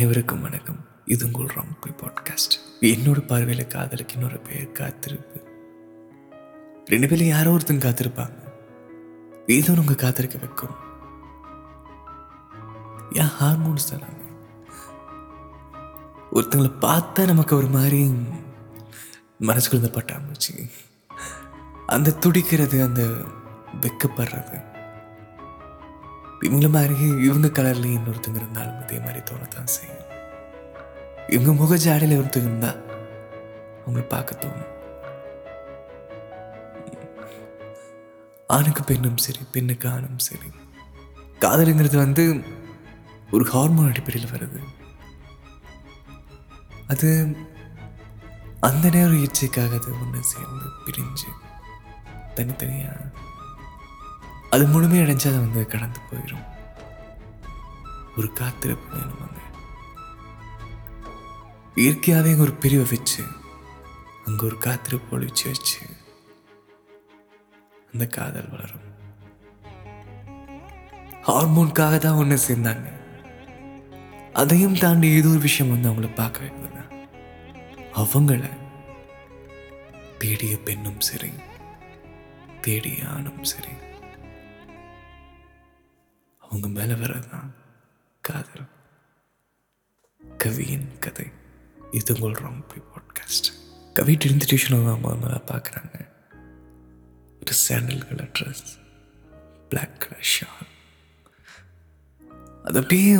அனைவருக்கும் வணக்கம். இது உங்கள் ரம்பி பாட்காஸ்ட் என்னோட பார்வையில் காதலுக்கு இன்னொரு பேர் காத்திருப்பு ரெண்டு பேரும் யாரோ ஒருத்தங்க காத்திருப்பாங்க. ஏதோ உங்க காத்திருக்க வைக்கும். ஏன் ஹார்மோன்ஸ் தானாங்க ஒருத்தங்களை பார்த்தா நமக்கு ஒரு மாதிரி மனசுக்குள்ள பட்டாமச்சு அந்த துடிக்கிறது அந்த வெக்கப்படுறது. இவங்கள மாதிரி இவங்க கலர்லேயும் இன்னொருத்தங்க இருந்தாலும் இதே மாதிரி தோணத்தான் செய்யும். இவங்க முக ஜாடையில் ஒருத்தங்க இருந்தால் அவங்கள பார்க்க தோணும். ஆணுக்கு பெண்ணும் சரி பெண்ணுக்கு ஆணும் சரி. காதலுங்கிறது வந்து ஒரு ஹார்மோன் அடிப்படையில் வருது. அது அந்த நேரம் இச்சைக்காக அது ஒன்று சேர்ந்து பிரிஞ்சு தனித்தனியாக அது முழுமையடைஞ்சு அதை வந்து கடந்து போயிடும் ஒரு காத்திருப்பு வேணும் அங்க. இயற்கையாகவே ஒரு பிரிவை வச்சு அங்க ஒரு காத்திருப்பு ஒழிச்சு வச்சு அந்த காதல் வளரும். ஹார்மோனுக்காக தான் ஒன்று சேர்ந்தாங்க. அதையும் தாண்டி ஏதோ ஒரு விஷயம் வந்து அவங்கள பார்க்க வைக்குதுங்க அவங்கள தேடிய பெண்ணும் சரி தேடிய ஆணும் சரி. அவங்க மேலே வரதான் காதல். கவியின் கதை. இது உங்கள் ராம்பி பாட்காஸ்ட் கவி இன்ஸ்டிடியூஷன் தான் முதல்ல பார்க்குறாங்க ஒரு sandal colour dress black colour shawl அது அப்படியே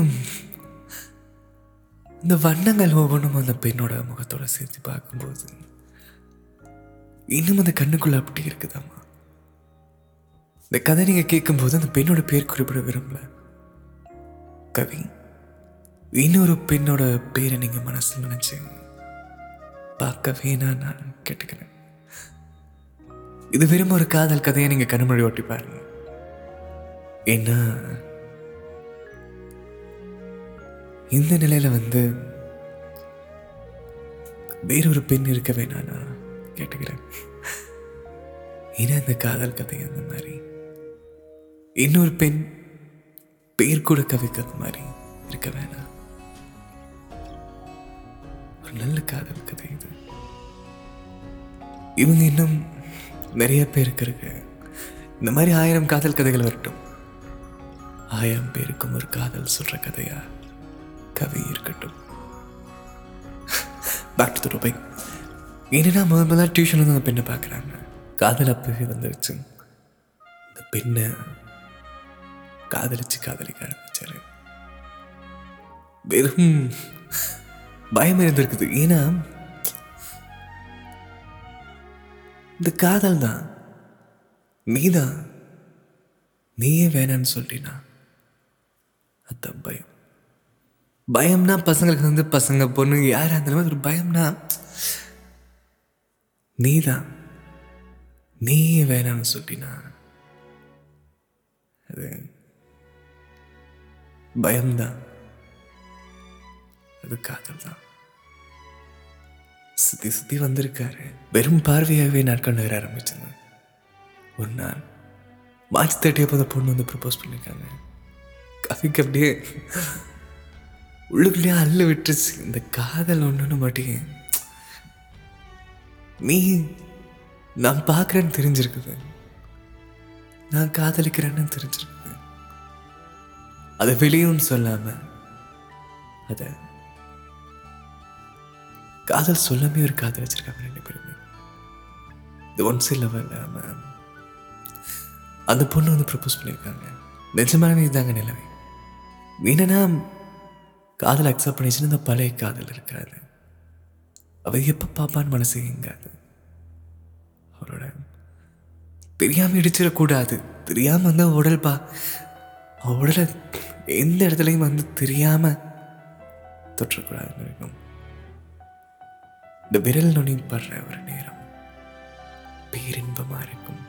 இந்த வண்ணங்கள் ஒவ்வொன்றும் அந்த பெண்ணோட முகத்தோட சேர்த்து பார்க்கும்போது இன்னும் அந்த கண்ணுக்குள்ளே அப்படி இருக்குதாம்மா? இந்த கதை நீங்கள் கேட்கும்போது அந்த பெண்ணோட பேர் குறிப்பிட விரும்பல. கவி இன்னொரு பெண்ணோட பேரை நீங்கள் மனசில் நினைச்சு பார்க்க வேணா நான் கேட்டுக்கிறேன். இது வெறும் ஒரு காதல் கதையை நீங்கள் கண்மொழி ஓட்டி பாருங்க. ஏன்னா இந்த நிலையில் வந்து வேறொரு பெண் இருக்க வேணாம் நான் கேட்டுக்கிறேன். ஏன்னா இந்த காதல் கதை அந்த மாதிரி. இன்னொரு பெண் பேர் கூட கவிக்கிறது மாதிரி இருக்க வேணாம். ஒரு நல்ல காதல் கதை இது. இவங்க இன்னும் நிறைய பேருக்கு இருக்கு இந்த மாதிரி ஆயிரம் காதல் கதைகள் வரட்டும். ஆயிரம் பேருக்கும் ஒரு காதல் சொல்ற கதையா? கவி இருக்கட்டும். பேக் டு த டாபிக் என்னன்னா முதல் முதல்ல டியூஷன் வந்து அந்த பெண்ணை பார்க்குறாங்க? காதல் அப்பவே வந்துருச்சு. இந்த பெண்ணை காதலிச்சு காதலிக்க ஆரம்பிச்சாரு. வெறும் பயம் இருந்திருக்குது. ஏன்னா இந்த காதல் தான். நீதான் நீயே வேணான்னு சொல்லிட்டீனா அதான் பயம். பயம்னா பசங்களுக்கு வந்து பசங்க பொண்ணு யாரா இருந்தாலும் ஒரு பயம்னா நீதான் நீயே வேணாம்னு சொல்லினா அது பயம்தான். அது காதல் தான் சுத்தி சுத்தி வந்திருக்காரு. வெறும் பார்வையாகவே நாட்கள் நகர ஆரம்பிச்சிருந்தேன் ஒரு நாள் மார்ச் தேர்ட்டி அப்போ பொண்ணு வந்து ப்ரப்போஸ் பண்ணியிருக்காங்க. கவிக்கு அப்படியே உள்ளுக்குள்ளேயே அள்ளு விட்டுருச்சு. இந்த காதல் ஒன்றுன்னு மாட்டேங்க நீ நான் பார்க்குறேன்னு தெரிஞ்சிருக்குது. நான் காதலிக்கிறேன்னு தெரிஞ்சிருக்கு. அதை வெளியும் சொல்லாம அத காதல் சொல்லாமே ஒரு காதல் வச்சிருக்காங்க ரெண்டு பேருமே. இது ஒன்ஸ் இல்லாம அந்த பொண்ணு வந்து ப்ரப்போஸ் பண்ணியிருக்காங்க. நிஜமானவே இதுதாங்க நிலைமை. என்னன்னா காதல் அக்செப்ட் பண்ணிச்சுன்னு இந்த பழைய காதல் இருக்காது. அவ எப்போ பாப்பான்னு மனசு எங்காது அவரோட தெரியாமல் இடிச்சிடக்கூடாது. தெரியாமல் இருந்தால் உடல் பா அவ எந்த இடத்துலையும் வந்து தெரியாம தொற்றக்கூடாதுன்னு இருக்கும். இந்த விரல் நுனி படுற ஒரு நேரம் பேரின்பமா இருக்கும்.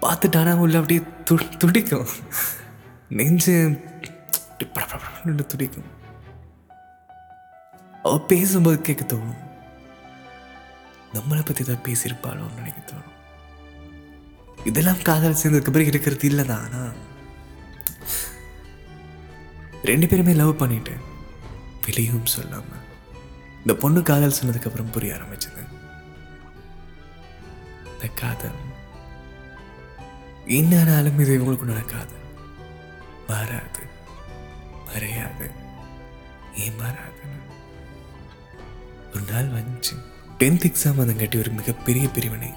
பார்த்துட்டானா உள்ள அப்படியே து துடிக்கும். நெஞ்சு துடிக்கும். அவ பேசும்போது கேட்க தோணும். நம்மளை பத்தி தான் பேசியிருப்பாளோன்னு நினைக்க தோணும். இதெல்லாம் காதல் சேர்ந்ததுக்கு பிறகு இருக்கிறது இல்லைதான் ஆனா. ரெண்டு பேருமே லவ் பண்ணிட்டு வெளியும் சொல்லாமல் இந்த பொண்ணு காதல் சொன்னதுக்கு அப்புறம் புரிய ஆரம்பிச்சது. இந்த காதல். என்னானாலும் இது இவங்களுக்கு நடக்காது மாறாது. மறையாது. ஏன் மாறாதுன்னு ஒரு நாள் வந்துச்சு. டென்த் எக்ஸாம் அதங்காட்டி ஒரு மிகப்பெரிய பிரிவினை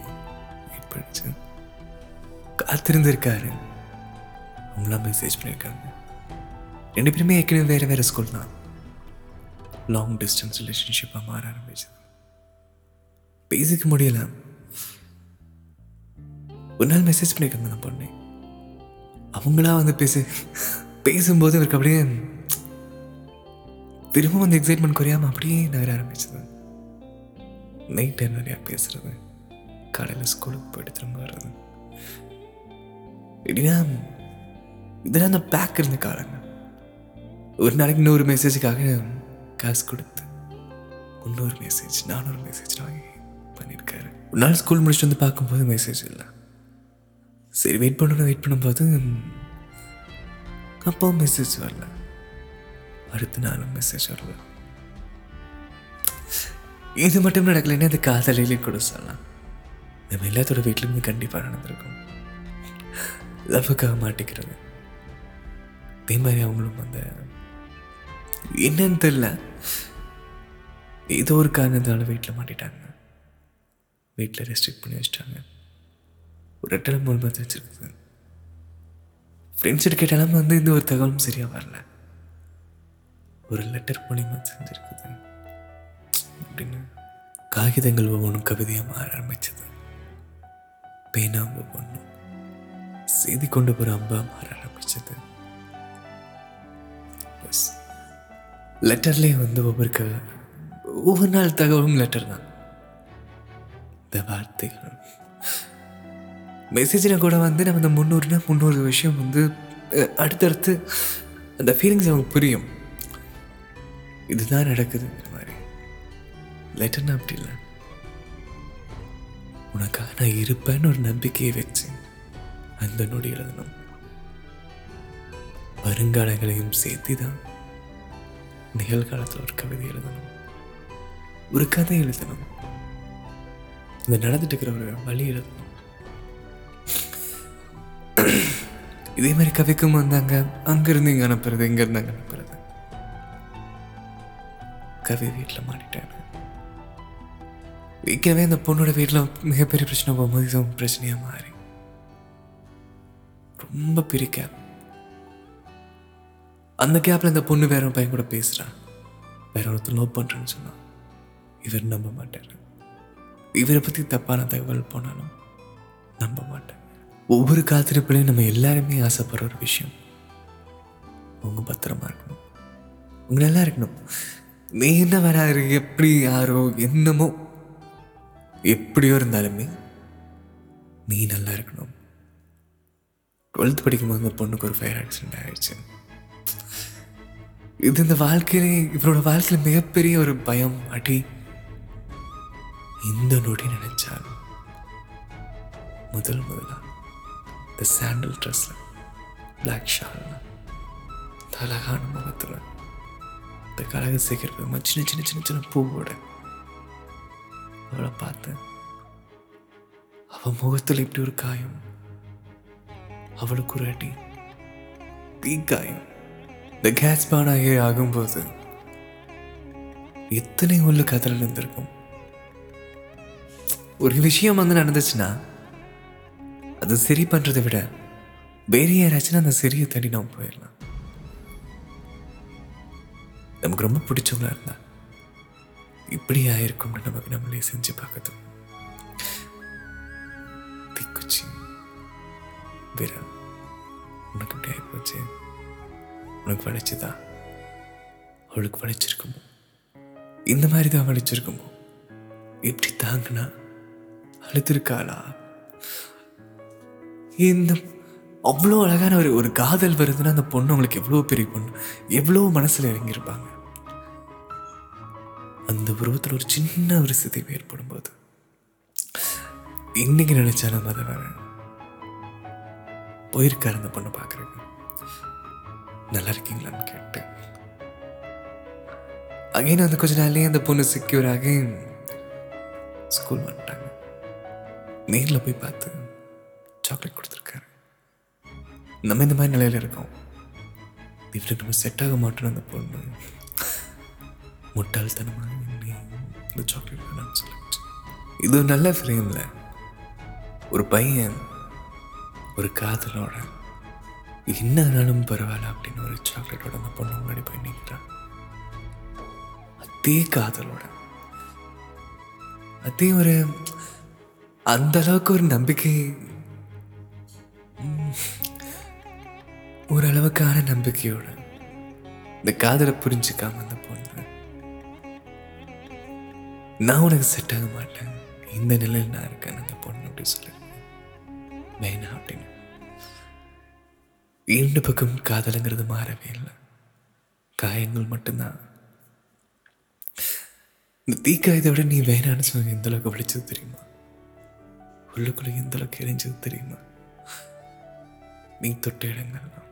ஏற்படுச்சு. காத்திருந்திருக்காரு. அவங்களாம் மெசேஜ் பண்ணியிருக்காங்க ரெண்டு பேருமே ஏற்கனவே வேறு வேறு ஸ்கூல் தான். லாங் டிஸ்டன்ஸ் ரிலேஷன்ஷிப்பாக மாற ஆரம்பிச்சது. பேசிக்க முடியல. ஒரு நாள் மெசேஜ் பண்ணியிருக்காங்க நான் பொண்ணு. அவங்களா வந்து பேச பேசும்போது அவருக்கு அப்படியே திரும்ப அந்த எக்ஸைட்மெண்ட் குறையாம அப்படியே நகர ஆரம்பிச்சது. நைட் டைம் நிறையா பேசுறது. காலையில் ஸ்கூலுக்கு போயிட்டு திரும்ப வர்றது. எப்படின்னா இதெல்லாம் அந்த பேக் இருந்த காலங்க ஒரு நாளைக்கு இன்னொரு மெசேஜுக்காக காசு கொடுத்து இன்னொரு மெசேஜ் நானூறு மெசேஜ் வாங்கி பண்ணியிருக்காரு. ஒரு நாள் ஸ்கூல் முடிச்சுட்டு வந்து பார்க்கும்போது மெசேஜ் இல்லை. சரி வெயிட் பண்ணணும் வெயிட் பண்ணும்போது அப்போ மெசேஜ் வரல. அடுத்த நாளும் மெசேஜ் வரல. இது மட்டும் நடக்கலைன்னா அது காதலையிலே கூட சொல்லலாம். நம்ம எல்லாத்தோட வீட்டிலேருந்து கண்டிப்பாக நடந்திருக்கும். லவ்வுக்காக மாட்டிக்கிறது. அதே மாதிரி அவங்களும் அந்த என்னன்னு தெரியல. ஏதோ ஒரு காரணத்தால் வீட்டில் மாட்டிட்டாங்க. வீட்டில் ரெஸ்ட்ரிக்ட் பண்ணி வச்சிட்டாங்க. ஒரு ரெட்டலை மூலமாக வச்சிருக்குது ஃப்ரெண்ட்ஸ்கிட்ட கேட்டாலும் வந்து இந்த ஒரு தகவலும் சரியாக வரல. ஒரு லெட்டர் மூலியமாக செஞ்சுருக்குது அப்படின்னு காகிதங்கள் ஒவ்வொன்றும் கவிதையாக மாற ஆரம்பிச்சது. பேனா ஒவ்வொன்றும். செய்தி கொண்டு போகிற அம்பா மாற ஆரம்பிச்சது. எஸ் லெட்டர்லேயே வந்து ஒவ்வொரு க ஒவ்வொரு நாள் தகவலும் லெட்டர் தான். இந்த வார்த்தைகள். மெசேஜில் கூட வந்து நம்ம இந்த முந்நூறுனா முந்நூறு விஷயம் வந்து அடுத்தடுத்து அந்த ஃபீலிங்ஸ் நமக்கு புரியும். இதுதான் நடக்குதுங்கிற மாதிரி. லெட்டர்னா அப்படி இல்லை. உனக்காக நான் இருப்பேன்னு ஒரு நம்பிக்கையை வச்சு அந்த நொடி எழுதணும். வருங்காலங்களையும் சேர்த்து தான் நிகழ்காலத்தில் ஒரு கவிதை எழுதணும். ஒரு கதை எழுதணும். இந்த நடந்துட்டு இருக்கிற ஒரு வழி எழுதணும். இதே மாதிரி கவிக்கும் வந்தாங்க. அங்கிருந்து இங்கே அனுப்புறது இங்கேருந்து அங்கே அனுப்புறது. கவி வீட்டில் மாட்டிட்டாங்க ஏற்கனவே அந்த பொண்ணோட வீட்டில் மிகப்பெரிய பிரச்சனை போகும்போது இதுவும் பிரச்சனையாக மாறி ரொம்ப பெரிய கேப் அந்த கேப்பில் இந்த பொண்ணு வேற ஒரு பையன் கூட பேசுகிறான் வேற ஒருத்தர் லவ் பண்ணுறேன்னு சொன்னான் இவர் நம்ப மாட்டார். இவரை பற்றி தப்பான தகவல் போனாலும் நம்ப மாட்டேன் ஒவ்வொரு காத்திருப்பிலையும் நம்ம எல்லாருமே ஆசைப்படுற ஒரு விஷயம். உங்கள் பத்திரமா இருக்கணும். உங்க நல்லா இருக்கணும். நீ என்ன வராரு எப்படி யாரோ என்னமோ எப்படியோ இருந்தாலுமே நீ நல்லா இருக்கணும். டுவெல்த் படிக்கும்போது இந்த பொண்ணுக்கு ஒரு ஃபயர் ஆக்சிடென்ட் ஆயிடுச்சு. இது இந்த வாழ்க்கையிலே இவரோட வாழ்க்கையில மிகப்பெரிய ஒரு பயம் அடி. இந்த நொடி நினைச்சால் முதல் முதலா இந்த சாண்டல் ட்ரெஸ்ஸில் பிளாக் ஷால் இந்த அழகான முகத்தில் இந்த கழக சீக்கிரம் சின்ன சின்ன சின்ன சின்ன பூவோட அவளை பார்த்தேன் அவ முகத்துல இப்படி ஒரு காயம் அவளுக்கு ஒரு அடி. தீக்காயம். இந்த கேஸ் பானாகி ஆகும்போது எத்தனை உள்ள கதல் இருந்திருக்கும் ஒரு விஷயம் வந்து நடந்துச்சுன்னா அது சரி பண்றதை விட வேற யாராச்சுன்னா அந்த சிறிய தடி நம்ம போயிடலாம். நமக்கு ரொம்ப பிடிச்சவங்களா இருந்தா இப்படி ஆயிருக்கும்னு நமக்கு நம்மளே செஞ்சு பார்க்கறது தீக்குச்சி. விரல். உனக்கு இப்படி ஆகிப்போச்சு உனக்கு வளைச்சுதா அவளுக்கு வளைச்சிருக்குமோ இந்த மாதிரி தான் வளைச்சிருக்குமோ எப்படி தாங்கினா? அழுத்திருக்காளா? இந்த அவ்வளோ அழகான ஒரு ஒரு காதல் வருதுன்னா அந்த பொண்ணு அவங்களுக்கு எவ்வளோ பெரிய பொண்ணு? எவ்வளோ மனசில் இறங்கியிருப்பாங்க? அந்த உருவத்தில் ஒரு சின்ன ஒரு சிதைவு ஏற்படும் போது இன்னைக்கு நினைச்சா நம்ம அதை வேற போயிருக்காரு அந்த பொண்ணை பார்க்குறக்கு நல்லா இருக்கீங்களான்னு கேட்டு அகைன் அந்த கொஞ்ச நாள்லயே அந்த பொண்ணு செக்யூர் ஆகி ஸ்கூல் வந்துட்டாங்க. நேரில் போய் பார்த்து சாக்லேட் கொடுத்துருக்காரு. நம்ம இந்த மாதிரி நிலையில இருக்கோம். இவருக்கு நம்ம செட் ஆக மாட்டோம் அந்த பொண்ணு முட்டாள்தனமாக இந்த சாக்லேட் வேணாம்னு சொல்லிச்சு இது ஒரு நல்ல ஃப்ரேமில் ஒரு பையன் ஒரு காதலோட என்ன ஆனாலும் பரவாயில்ல அப்படின்னு ஒரு சாக்லேட்டோட அந்த பொண்ணு முன்னாடி போய் நிற்கிறான் அதே காதலோட அதே ஒரு அந்த அளவுக்கு ஒரு நம்பிக்கை ஓரளவுக்கான நம்பிக்கையோட இந்த காதலை புரிஞ்சுக்காம அந்த பொண்ணு நான் உனக்கு செட் ஆக மாட்டேன். இந்த நிலையில் நான் இருக்கேன். அந்த பொண்ணு அப்படி சொல்லி. வேணாம் அப்படின்னு. இரண்டு பக்கம் காதலுங்கிறது மாறவே இல்லை. காயங்கள் மட்டும்தான். இந்த தீக்காயத்தை விட நீ வேணான்னு சொன்ன எந்த அளவுக்கு வலிச்சது தெரியுமா? உள்ளுக்குள்ள எந்த அளவுக்கு எரிஞ்சது தெரியுமா? நீ தொட்ட இடங்கள்லாம்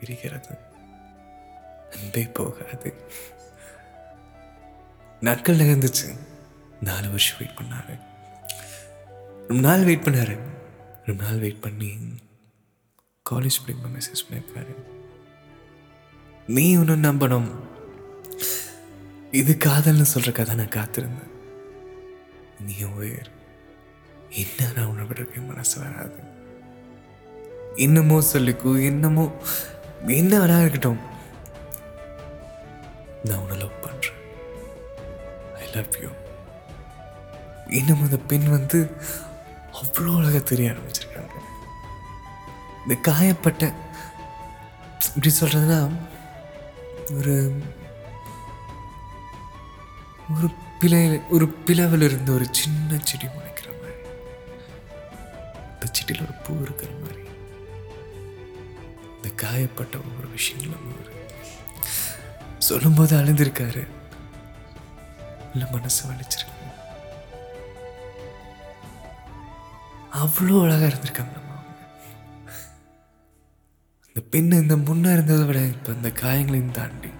இருக்கிறது. அன்பே போகாது. நாட்கள் நகர்ந்துச்சு. நாலு வருஷம் வெயிட் பண்ணாரு. நாள் வெயிட் பண்ணாரு. ரெண்டு நாள் வெயிட் பண்ணி காலேஜ் படிக்கும் மெசேஜ் பண்ணியிருக்காரு நீ ஒன்று நம்பணும். இது காதல்னு சொல்கிற கதை நான் காத்திருந்தேன். நீ உயிர். என்ன நான் உன்னை விடுறதுக்கு மனசு வராது. என்னமோ சொல்லிக்கோ என்னமோ என்ன வேணா இருக்கட்டும். நான் உன்னை லவ் பண்ணுறேன் ஐ லவ் யூ இன்னும் அந்த பெண் வந்து அவ்வளோ அழகா தெரிய ஆரம்பிச்சிருக்காங்க. இந்த காயப்பட்ட இப்படி சொல்றதுன்னா ஒரு ஒரு பிழை ஒரு பிளவில் இருந்து ஒரு சின்ன செடி முளைக்கிற மாதிரி. இந்த செடியில் ஒரு பூ இருக்கிற மாதிரி. இந்த காயப்பட்ட ஒவ்வொரு விஷயங்களும் ஒரு சொல்லும்போது அழுந்திருக்காரு இல்லை மனசு வலிச்சிருக்கு. அவ்வளோ அழகா இருந்திருக்காங்க நம்ம அவங்க. இந்த பெண்ணு இந்த முன்னே இருந்ததை விட இப்போ இந்த காயங்களையும் தாண்டி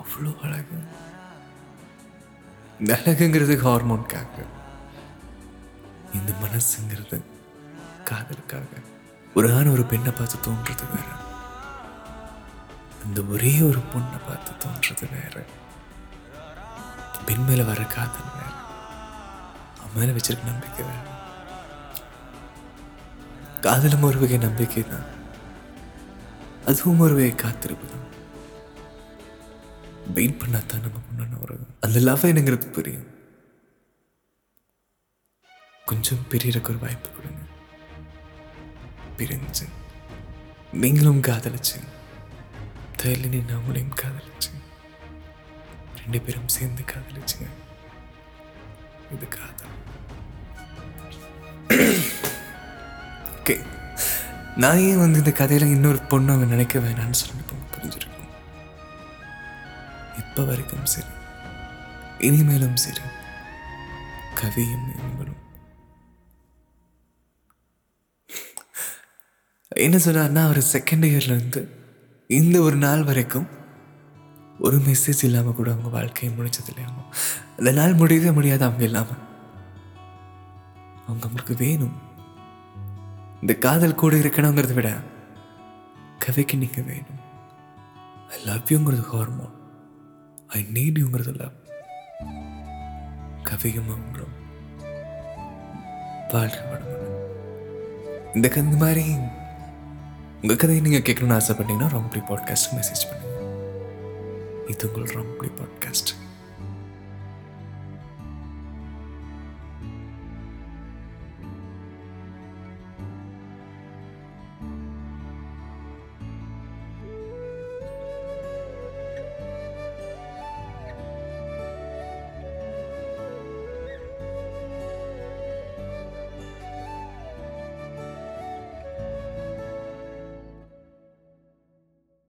அவ்வளோ அழகு. இந்த அழகுங்கிறது ஹார்மோன்காக இந்த மனசுங்கிறது காதலுக்காக. ஒரு ஆண் ஒரு பெண்ணை பார்த்து தோன்றது வேற. அந்த ஒரே ஒரு பொண்ணை பார்த்து தோன்றது வேற. பெண் மேல வர காதல் வேற. மேலே வச்சிருக்க நம்பிக்கை வேணும் காதலும் ஒரு வகை நம்பிக்கை தான். அதுவும் ஒரு வகை காத்திருப்பு தான். வெயிட் பண்ணாதான் நம்ம முன்னாடி வரும் அந்த லவ் என்னங்கிறது புரியும். கொஞ்சம் பிரியறக்கு ஒரு வாய்ப்பு கொடுங்க. பிரிஞ்சு. நீங்களும் காதலிச்சு. தைலினி நம்மளையும் காதலிச்சு. ரெண்டு பேரும் சேர்ந்து காதலிச்சுங்க. இது காதல். ஓகே. நான் ஏன் வந்து இந்த கதையில இன்னொரு பொண்ணு அவங்க நினைக்க வேணாம்னு சொல்லி இப்போ புரிஞ்சிருக்கும் இப்போ வரைக்கும் சரி. இனிமேலும் சரி. கவியும் இவங்களும். என்ன சொன்னார்னா அவர் செகண்ட் இயர்ல இருந்து இந்த ஒரு நாள் வரைக்கும் ஒரு மெசேஜ் இல்லாம கூட அவங்க வாழ்க்கையை முடிச்சது இல்லையாம அந்த நாள் முடியவே முடியாது அவங்க இல்லாம. அவங்க அவங்களுக்கு வேணும். இந்த காதல் கூட இருக்கணுங்கிறத விட கவிக்கு நீங்க வேணும். ஐ லவ் யூங்கிறது ஹார்மோன் ஐ நீட் யூங்கிறது லவ் கவியும் அவங்களும் இந்த கதை மாதிரி உங்கள் கதையை நீங்கள் கேட்கணும்னு ஆசைப்பட்டீங்கன்னா ரொம்ப பாட்காஸ்ட் மெசேஜ் பண்ணுங்க. இது உங்கள் ரொம்ப பாட்காஸ்ட்